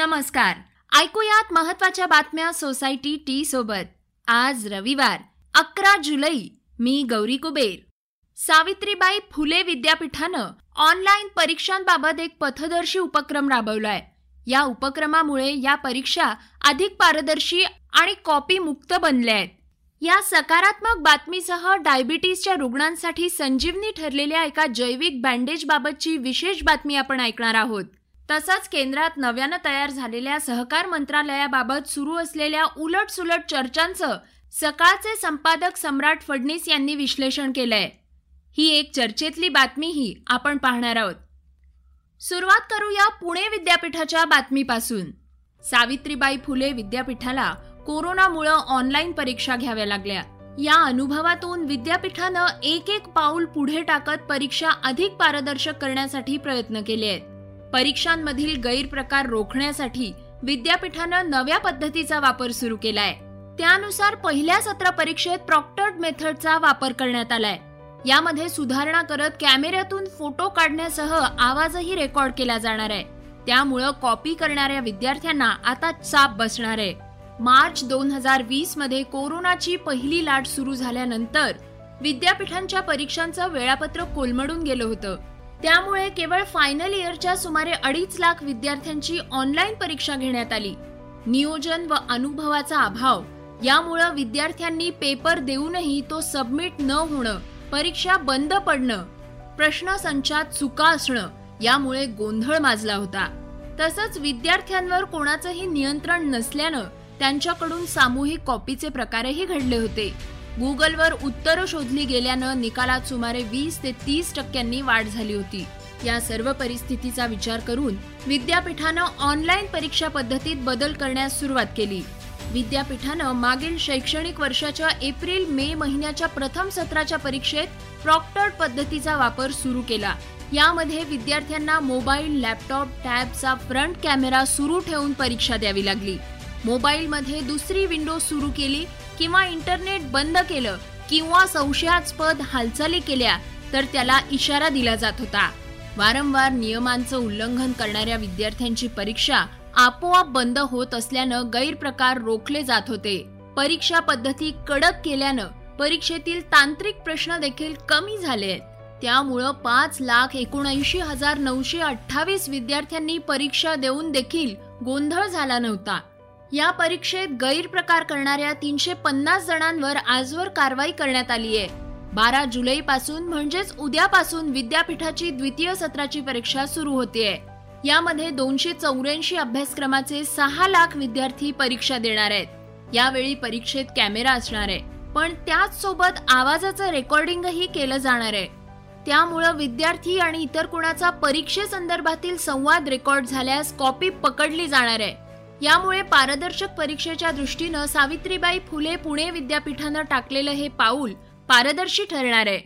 नमस्कार. ऐकूयात महत्त्वाच्या बातम्या सोसायटी टी सोबत. आज रविवार अकरा जुलै मी गौरी कुबेर. सावित्रीबाई फुले विद्यापीठानं ऑनलाईन परीक्षांबाबत एक पथदर्शी उपक्रम राबवलाय. या उपक्रमामुळे या परीक्षा अधिक पारदर्शी आणि कॉपी मुक्त बनल्या आहेत. या सकारात्मक बातमीसह डायबिटीसच्या रुग्णांसाठी संजीवनी ठरलेल्या एका जैविक बँडेजबाबतची विशेष बातमी आपण ऐकणार आहोत. तसंच केंद्रात नव्यानं तयार झालेल्या सहकार मंत्रालयाबाबत सुरू असलेल्या उलट सुलट चर्चांचं सकाळचे संपादक सम्राट फडणीस यांनी विश्लेषण केलंय. ही एक चर्चेतली बातमीही आपण पाहणार आहोत. सुरुवात करूया पुणे विद्यापीठाच्या बातमीपासून. सावित्रीबाई फुले विद्यापीठाला कोरोनामुळं ऑनलाईन परीक्षा घ्याव्या लागल्या. या अनुभवातून विद्यापीठानं एक एक पाऊल पुढे टाकत परीक्षा अधिक पारदर्शक करण्यासाठी प्रयत्न केले आहेत. परीक्षांमधील गैरप्रकार रोखण्यासाठी विद्यापीठानं नव्या पद्धतीचा वापर सुरू केलाय. त्यानुसार पहिल्या सत्र परीक्षेत प्रॉक्टर्ड मेथडचा वापर करण्यात आलाय. यामध्ये सुधारणा करत कॅमेऱ्यातून फोटो काढण्यासह आवाजही रेकॉर्ड केला जाणार आहे. त्यामुळं कॉपी करणाऱ्या विद्यार्थ्यांना आता चाप बसणार आहे. मार्च दोन हजार वीसमध्ये कोरोनाची पहिली लाट सुरू झाल्यानंतर विद्यापीठांच्या परीक्षांचं वेळापत्रक कोलमडून गेलं होतं. त्यामुळे केवळ फायनल इयरच्या सुमारे अडीच लाख विद्यार्थ्यांची ऑनलाईन परीक्षा घेण्यात आली. नियोजन व अनुभवाचा अभाव. यामुळं विद्यार्थ्यांनी पेपर देऊनही तो सबमिट न होणं परीक्षा बंद पडणं प्रश्नसंचात चुका असणं यामुळे गोंधळ माजला होता. तसंच विद्यार्थ्यांवर कोणाचंही नियंत्रण नसल्यानं त्यांच्याकडून सामूहिक कॉपीचे प्रकारही घडले होते. गुगलवर उत्तरं शोधली गेल्यानं निकालात सुमारे वीस ते तीस टक्क्यांनी वाढ झाली होती. या सर्व परिस्थितीचा विचार करून विद्यापीठानं ऑनलाईन परीक्षा पद्धतीत बदल करण्यास सुरुवात केली. विद्यापीठानं मागील शैक्षणिक वर्षाच्या एप्रिल मे महिन्याच्या प्रथम सत्राच्या परीक्षेत प्रॉक्टर्ड पद्धतीचा वापर सुरू केला. यामध्ये विद्यार्थ्यांना मोबाईल लॅपटॉप टॅबचा फ्रंट कॅमेरा सुरू ठेवून परीक्षा द्यावी लागली. मोबाईलमध्ये दुसरी विंडो सुरू केली किंवा इंटरनेट बंद केलं किंवा संशयास्पद हालचाली केल्या तर त्याला इशारा दिला जात होता. वारंवार नियमांचं उल्लंघन करणाऱ्या विद्यार्थ्यांची परीक्षा आपोआप बंद होत असल्यानं गैरप्रकार रोखले जात होते. परीक्षा पद्धती कडक केल्यानं परीक्षेतील तांत्रिक प्रश्न देखील कमी झाले. आहेत त्यामुळं पाच लाख एकोणऐंशी हजार नऊशे अठ्ठावीस विद्यार्थ्यांनी परीक्षा देऊन देखील गोंधळ झाला नव्हता. या परीक्षेत गैरप्रकार करणाऱ्या तीनशे पन्नास जणांवर आजवर कारवाई करण्यात आली आहे. बारा जुलै पासून म्हणजेच उद्यापासून विद्यापीठाची द्वितीय सत्राची परीक्षा सुरू होतीये. यामध्ये दोनशे चौऱ्याऐंशी अभ्यासक्रमाचे सहा लाख विद्यार्थी परीक्षा देणार आहेत. यावेळी परीक्षेत कॅमेरा असणार आहे. पण त्याच सोबत आवाजाचं रेकॉर्डिंगही केलं जाणार आहे. त्यामुळं विद्यार्थी आणि इतर कुणाचा परीक्षेसंदर्भातील संवाद रेकॉर्ड झाल्यास कॉपी पकडली जाणार आहे. यामुळे पारदर्शक परीक्षेच्या दृष्टीनं सावित्रीबाई फुले पुणे विद्यापीठानं टाकलेलं हे पाऊल पारदर्शी ठरणार आहे.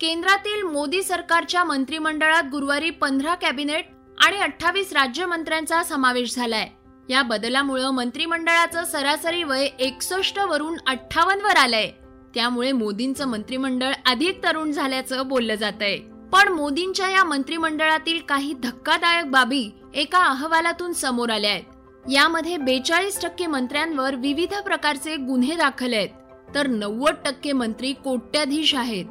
केंद्रातील मोदी सरकारच्या मंत्रिमंडळात गुरुवारी पंधरा कॅबिनेट आणि अठ्ठावीस राज्यमंत्र्यांचा समावेश झालाय. या बदलामुळं मंत्रिमंडळाचं सरासरी वय एकसष्ट वरून अठ्ठावन्न वर आलंय. त्यामुळे मोदींचं मंत्रिमंडळ अधिक तरुण झाल्याचं बोललं जात आहे पण मोदींच्या या मंत्रिमंडळातील काही धक्कादायक बाबी एका अहवालातून समोर आल्या आहेत. यामध्ये बेचाळीस टक्के मंत्र्यांवर विविध प्रकारचे गुन्हे दाखल आहेत. तर नव्वद टक्के मंत्री कोट्याधीश आहेत.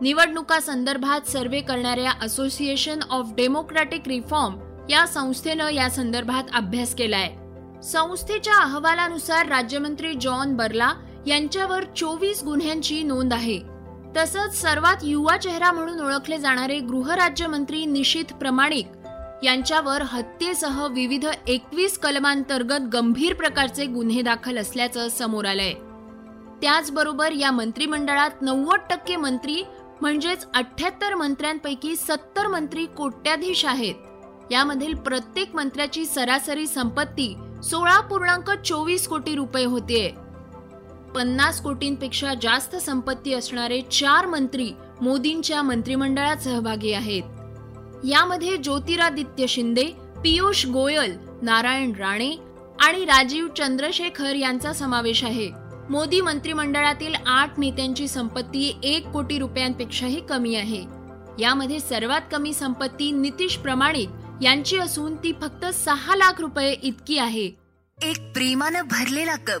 निवडणुका संदर्भात सर्वे करणाऱ्या असोसिएशन ऑफ डेमोक्रॅटिक रिफॉर्म या संस्थेनं या संदर्भात अभ्यास केलाय. संस्थेच्या अहवालानुसार राज्यमंत्री जॉन बर्ला यांच्यावर चोवीस गुन्ह्यांची नोंद आहे. तसंच सर्वात युवा चेहरा म्हणून ओळखले जाणारे गृहराज्यमंत्री निशित प्रमाणिक यांच्यावर हत्येसह विविध एकवीस कलमांतर्गत गंभीर प्रकारचे गुन्हे दाखल असल्याचं समोर आलंय. त्याचबरोबर या मंत्रिमंडळात नव्वद टक्के मंत्री म्हणजेच अठ्याहत्तर मंत्र्यांपैकी सत्तर मंत्री कोट्याधीश आहेत. यामधील प्रत्येक मंत्र्याची सरासरी संपत्ती सोळा पूर्णांक चोवीस कोटी रुपये होते पन्नास कोटींपेक्षा जास्त संपत्ती असणारे चार मंत्री मोदींच्या मंत्रिमंडळात सहभागी आहेत. यामध्ये ज्योतिरादित्य शिंदे पियुष गोयल नारायण राणे आणि राजीव चंद्रशेखर यांचा समावेश आहे. मोदी मंत्रिमंडळातील आठ नेत्यांची संपत्ती एक कोटी रुपयांपेक्षाही कमी आहे. यामध्ये सर्वात कमी संपत्ती नितीश प्रमाणिक यांची असून ती फक्त सहा लाख रुपये इतकी आहे. एक प्रेमानं भरलेला कप.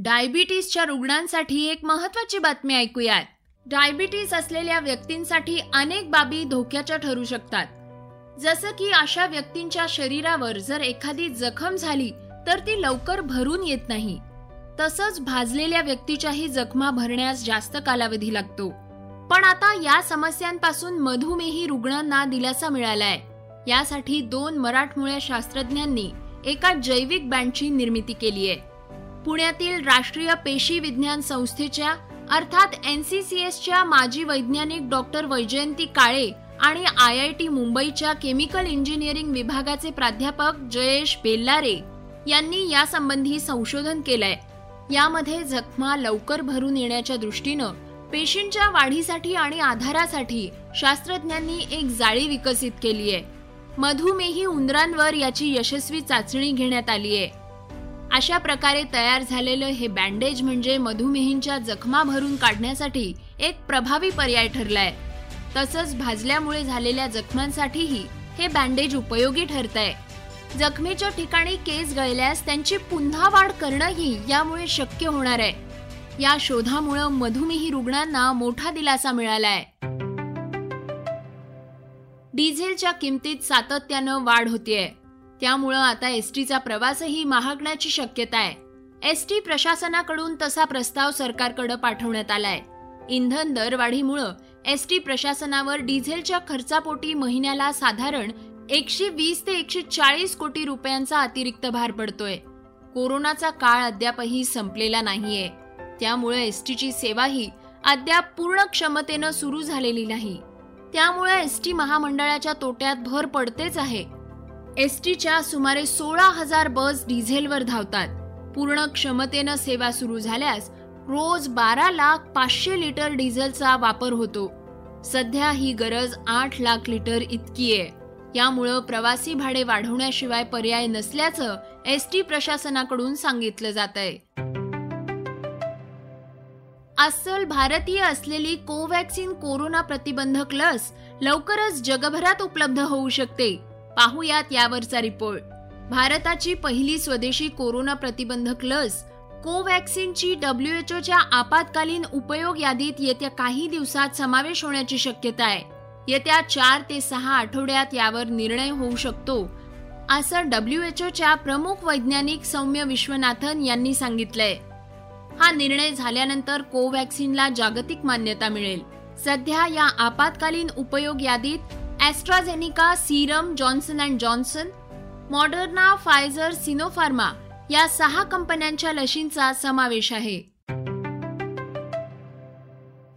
डायबिटीसच्या रुग्णांसाठी एक महत्वाची बातमी ऐकूयात. डायबिटीस असलेल्या व्यक्तींसाठी अनेक बाबी धोक्याच्या ठरू शकतात. जसं की अशा व्यक्तींच्या शरीरावर जर एखादी जखम झाली तर ती लवकर भरून येत नाही. तसंच भाजलेल्या व्यक्तीच्याही जखमा भरण्यास जास्त कालावधी लागतो. पण आता या समस्यांपासून मधुमेही रुग्णांना दिलासा मिळालाय. यासाठी दोन मराठमोळ्या शास्त्रज्ञांनी एका जैविक बँडची निर्मिती केली आहे पुण्यातील राष्ट्रीय पेशी विज्ञान संस्थेच्या अर्थात एन सी सी एसच्या माजी वैज्ञानिक डॉक्टर वैजयंती काळे आणि आय आय टी मुंबईच्या केमिकल इंजिनिअरिंग विभागाचे प्राध्यापक जयेश बेल्लारे यांनी यासंबंधी संशोधन केलंय. यामध्ये जखमा लवकर भरून येण्याच्या दृष्टीनं पेशींच्या वाढीसाठी आणि आधारासाठी शास्त्रज्ञांनी एक जाळी विकसित केली आहे मधुमेही उंदरांवर याची यशस्वी चाचणी घेण्यात आली आहे अशा प्रकारे तयार झालेलं हे बँडेज म्हणजे मधुमेहींच्या जखमा भरून काढण्यासाठी एक प्रभावी पर्याय ठरलाय. तसंच भाजल्यामुळे झालेल्या जखमांसाठीही हे बँडेज उपयोगी ठरत आहे जखमेच्या ठिकाणी केस गळल्यास त्यांची पुन्हा वाढ करणंही यामुळे शक्य होणार आहे. या शोधामुळं मधुमेही रुग्णांना मोठा दिलासा मिळालाय. डिझेलच्या किमतीत सातत्यानं वाढ होतीये. त्यामुळं आता एसटीचा प्रवासही महागण्याची शक्यता आहे. एसटी प्रशासनाकडून तसा प्रस्ताव सरकारकडे पाठवण्यात आलाय. इंधन दरवाढीमुळं एसटी प्रशासनावर डिझेलच्या खर्चापोटी महिन्याला साधारण एकशे वीस ते एकशे चाळीस कोटी रुपयांचा अतिरिक्त भार पडतोय. कोरोनाचा काळ अद्यापही संपलेला नाहीये. त्यामुळे एसटीची सेवाही अद्याप पूर्ण क्षमतेनं सुरू झालेली नाही. त्यामुळे एसटी महामंडळाच्या तोट्यात भर पडतेच आहे. एसटीच्या सुमारे सोळा हजार बस डिझेलवर धावतात. पूर्ण क्षमतेनं सेवा सुरू झाल्यास रोज बारा लाख पाचशे लिटर डिझेलचा वापर होतो. सध्या ही गरज आठ लाख लिटर इतकी आहे. यामुळं प्रवासी भाडे वाढवण्याशिवाय पर्याय नसल्याचं एस टी प्रशासनाकडून सांगितलं जात आहे अस्सल भारतीय असलेली कोवॅक्सिन कोरोना प्रतिबंधक लस लवकरच जगभरात उपलब्ध होऊ शकते. पाहुयात यावरचा रिपोर्ट. भारताची पहिली स्वदेशी कोरोना प्रतिबंधक लस कोवॅक्सिनची ओच्या आपत्कालीन उपयोग यादीत येत्या काही दिवसात समावेश होण्याची शक्यता आहे. येत्या चार ते सहा आठवड्यात यावर निर्णय होऊ शकतो असं डब्ल्यू एच ओच्या प्रमुख वैज्ञानिक सौम्य विश्वनाथन यांनी सांगितलंय. हा निर्णय झाल्यानंतर कोवॅक्सिनला जागतिक मान्यता मिळेल. सध्या या आपत्कालीन उपयोग यादीत AstraZeneca Serum Johnson and Johnson Moderna Pfizer Sinopharm या सहा कंपन्यांच्या लशींचा समावेश आहे.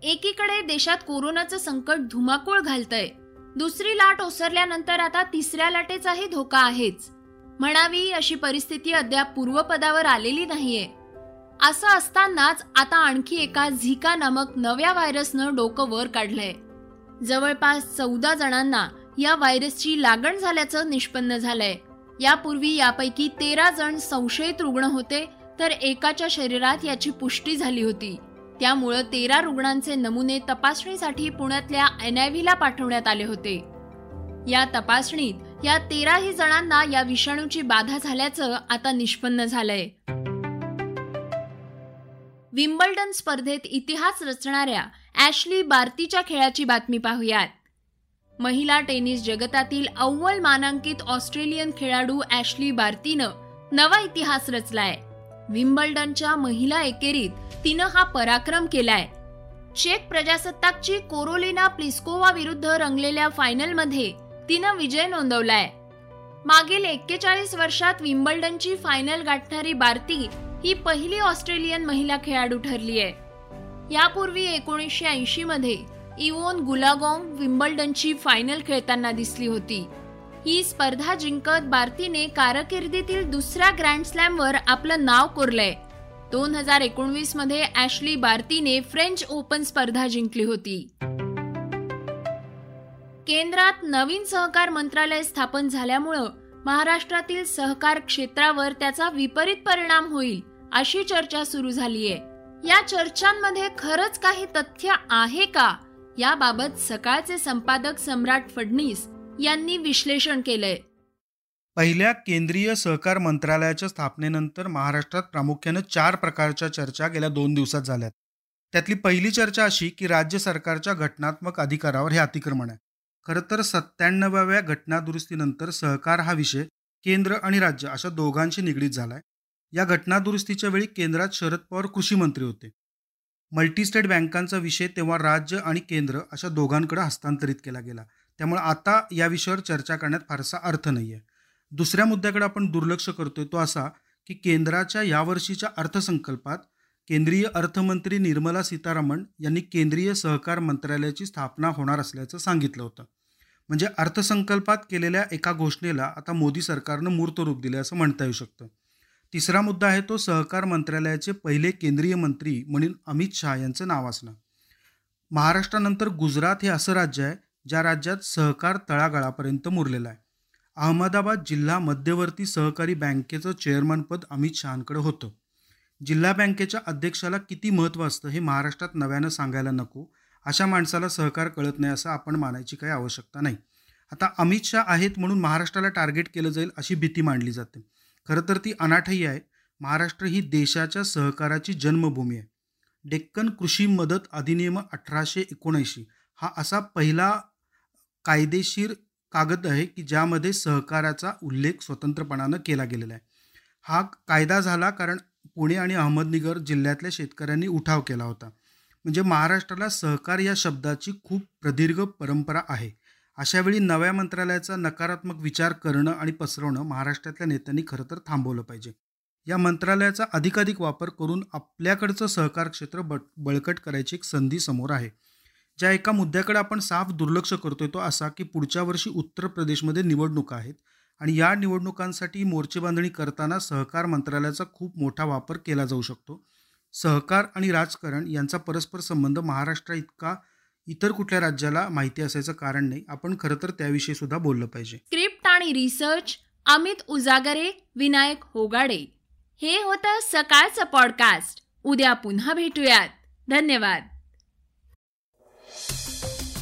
एकीकडे देशात कोरोनाचं संकट धुमाकूळ घालतंय. दुसरी लाट ओसरल्यानंतर आता तिसऱ्या लाटेचाही धोका आहेच. म्हणावी अशी परिस्थिती अद्याप पूर्वपदावर आलेली नाहीये. असं असतानाच आता आणखी एका झिका नामक नव्या व्हायरसनं डोकं वर काढलंय. जवळपास चौदा जणांना या व्हायरसची लागण झाल्याचं निष्पन्न झालंय. यापूर्वी यापैकी तेरा जण संशयित रुग्ण होते तर एकाच्या शरीरात याची पुष्टी झाली होती. त्यामुळं तेरा रुग्णांचे नमुने तपासणीसाठी पुण्यातल्या एनआयव्हीला पाठवण्यात आले होते. या तपासणीत या तेराही जणांना या विषाणूची बाधा झाल्याचं आता निष्पन्न झालंय. विम्बल्डन स्पर्धेत इतिहास रचणाऱ्या ॲशली बार्तीच्या खेळाची बातमी पाहूयात. महिला टेनिस जगतातील अव्वल मानांकित ऑस्ट्रेलियन खेळाडू ॲशली बार्तीनं नवा इतिहास रचलाय. विम्बल्डनच्या महिला एकेरीत तिनं हा पराक्रम केलाय. चेक प्रजासत्ताकची कोरोलिना प्लिस्कोवा विरुद्ध रंगलेल्या फायनलमध्ये तिनं विजय नोंदवलाय. मागील एक्केचाळीस वर्षात विम्बल्डनची फायनल गाठणारी बार्ती ही पहिली ऑस्ट्रेलियन महिला खेळाडू ठरली आहे. यापूर्वी एकोणीसशे ऐंशी मध्ये इवोन गुलागॉंग विम्बल्डनची फायनल खेळताना दिसली होती. ही स्पर्धा जिंकत भारतीने कारकिर्दीतील दुसऱ्या ग्रँड स्लॅमवर आपलं नाव कोरलंय. दोन हजार एकोणवीसमध्ये ऍशली बार्तीने फ्रेंच ओपन स्पर्धा जिंकली होती. केंद्रात नवीन सहकार मंत्रालय स्थापन झाल्यामुळं महाराष्ट्रातील सहकार क्षेत्रावर त्याचा विपरीत परिणाम होईल अशी चर्चा सुरू झालीये. या चर्चांमध्ये खरंच काही तथ्य आहे का? याबाबत सकाळचे संपादक सम्राट फडणीस यांनी विश्लेषण केलंय. पहिल्या केंद्रीय सहकार मंत्रालयाच्या स्थापनेनंतर महाराष्ट्रात प्रामुख्यानं चार प्रकारच्या चर्चा गेल्या दोन दिवसात झाल्यात. त्यातली पहिली चर्चा अशी की राज्य सरकारच्या घटनात्मक अधिकारावर हे अतिक्रमण आहे. खरं तर सत्त्याण्णवाव्या घटनादुरुस्तीनंतर सहकार हा विषय केंद्र आणि राज्य अशा दोघांशी निगडीत झालाय. या घटनादुरुस्तीच्या वेळी केंद्रात शरद पवार कृषी मंत्री होते. मल्टीस्टेट बँकांचा विषय तेव्हा राज्य आणि केंद्र अशा दोघांकडे हस्तांतरित केला गेला. त्यामुळे आता या विषयावर चर्चा करण्यात फारसा अर्थ नाही आहे दुसऱ्या मुद्द्याकडे आपण दुर्लक्ष करतोय तो असा की केंद्राच्या यावर्षीच्या अर्थसंकल्पात केंद्रीय अर्थमंत्री निर्मला सीतारामन यांनी केंद्रीय सहकार मंत्रालयाची स्थापना होणार असल्याचं सांगितलं होतं. म्हणजे अर्थसंकल्पात केलेल्या एका घोषणेला आता मोदी सरकारनं मूर्त रूप दिले असं म्हणता येऊ शकतं. तिसरा मुद्दा आहे तो सहकार मंत्रालयाचे पहिले केंद्रीय मंत्री म्हणून अमित शहा यांचं नाव असणं. महाराष्ट्रानंतर गुजरात हे असं राज्य आहे ज्या राज्यात सहकार तळागाळापर्यंत मुरलेलं आहे. अहमदाबाद जिल्हा मध्यवर्ती सहकारी बँकेचं चेअरमनपद अमित शहांकडे होतं. जिल्हा बँकेच्या अध्यक्षाला किती महत्त्व असतं हे महाराष्ट्रात नव्यानं सांगायला नको. अशा माणसाला सहकार कळत नाही असं आपण मानायची काही आवश्यकता नाही. आता अमित शहा आहेत म्हणून महाराष्ट्राला टार्गेट केलं जाईल अशी भीती मांडली जाते. खरं तर ती अनाठही आहे. महाराष्ट्र ही देशाच्या सहकाराची जन्मभूमी आहे. डेक्कन कृषी मदत अधिनियम अठराशे एकोणऐंशी हा असा पहिला कायदेशीर कागद आहे की ज्यामध्ये सहकाराचा उल्लेख स्वतंत्रपणानं केला गेलेला आहे. हा कायदा झाला कारण पुणे आणि अहमदनगर जिल्ह्यातल्या शेतकऱ्यांनी उठाव केला होता. म्हणजे महाराष्ट्राला सहकार या शब्दाची खूप प्रदीर्घ परंपरा आहे. अशावेळी नव्या मंत्रालयाचा नकारात्मक विचार करणं आणि पसरवणं महाराष्ट्रातल्या नेत्यांनी खरं तर थांबवलं पाहिजे. या मंत्रालयाचा अधिकाधिक वापर करून आपल्याकडचं सहकार क्षेत्र बट बळकट करायची एक संधी समोर आहे. ज्या एका मुद्द्याकडे आपण साफ दुर्लक्ष करतोय तो असा की पुढच्या वर्षी उत्तर प्रदेशमध्ये निवडणुका आहेत आणि या निवडणुकांसाठी मोर्चे बांधणी करताना सहकार मंत्रालयाचा खूप मोठा वापर केला जाऊ शकतो. सहकार आणि राजकारण यांचा परस्पर संबंध महाराष्ट्रा इतका इतर कुठल्या राज्याला माहिती असायचं कारण नाही. आपण खरं तर त्याविषयी सुद्धा बोललं पाहिजे. स्क्रिप्ट आणि रिसर्च अमित उजागरे विनायक होगाडे. हे होतं सकाळचं पॉडकास्ट. उद्या पुन्हा भेटूयात. धन्यवाद.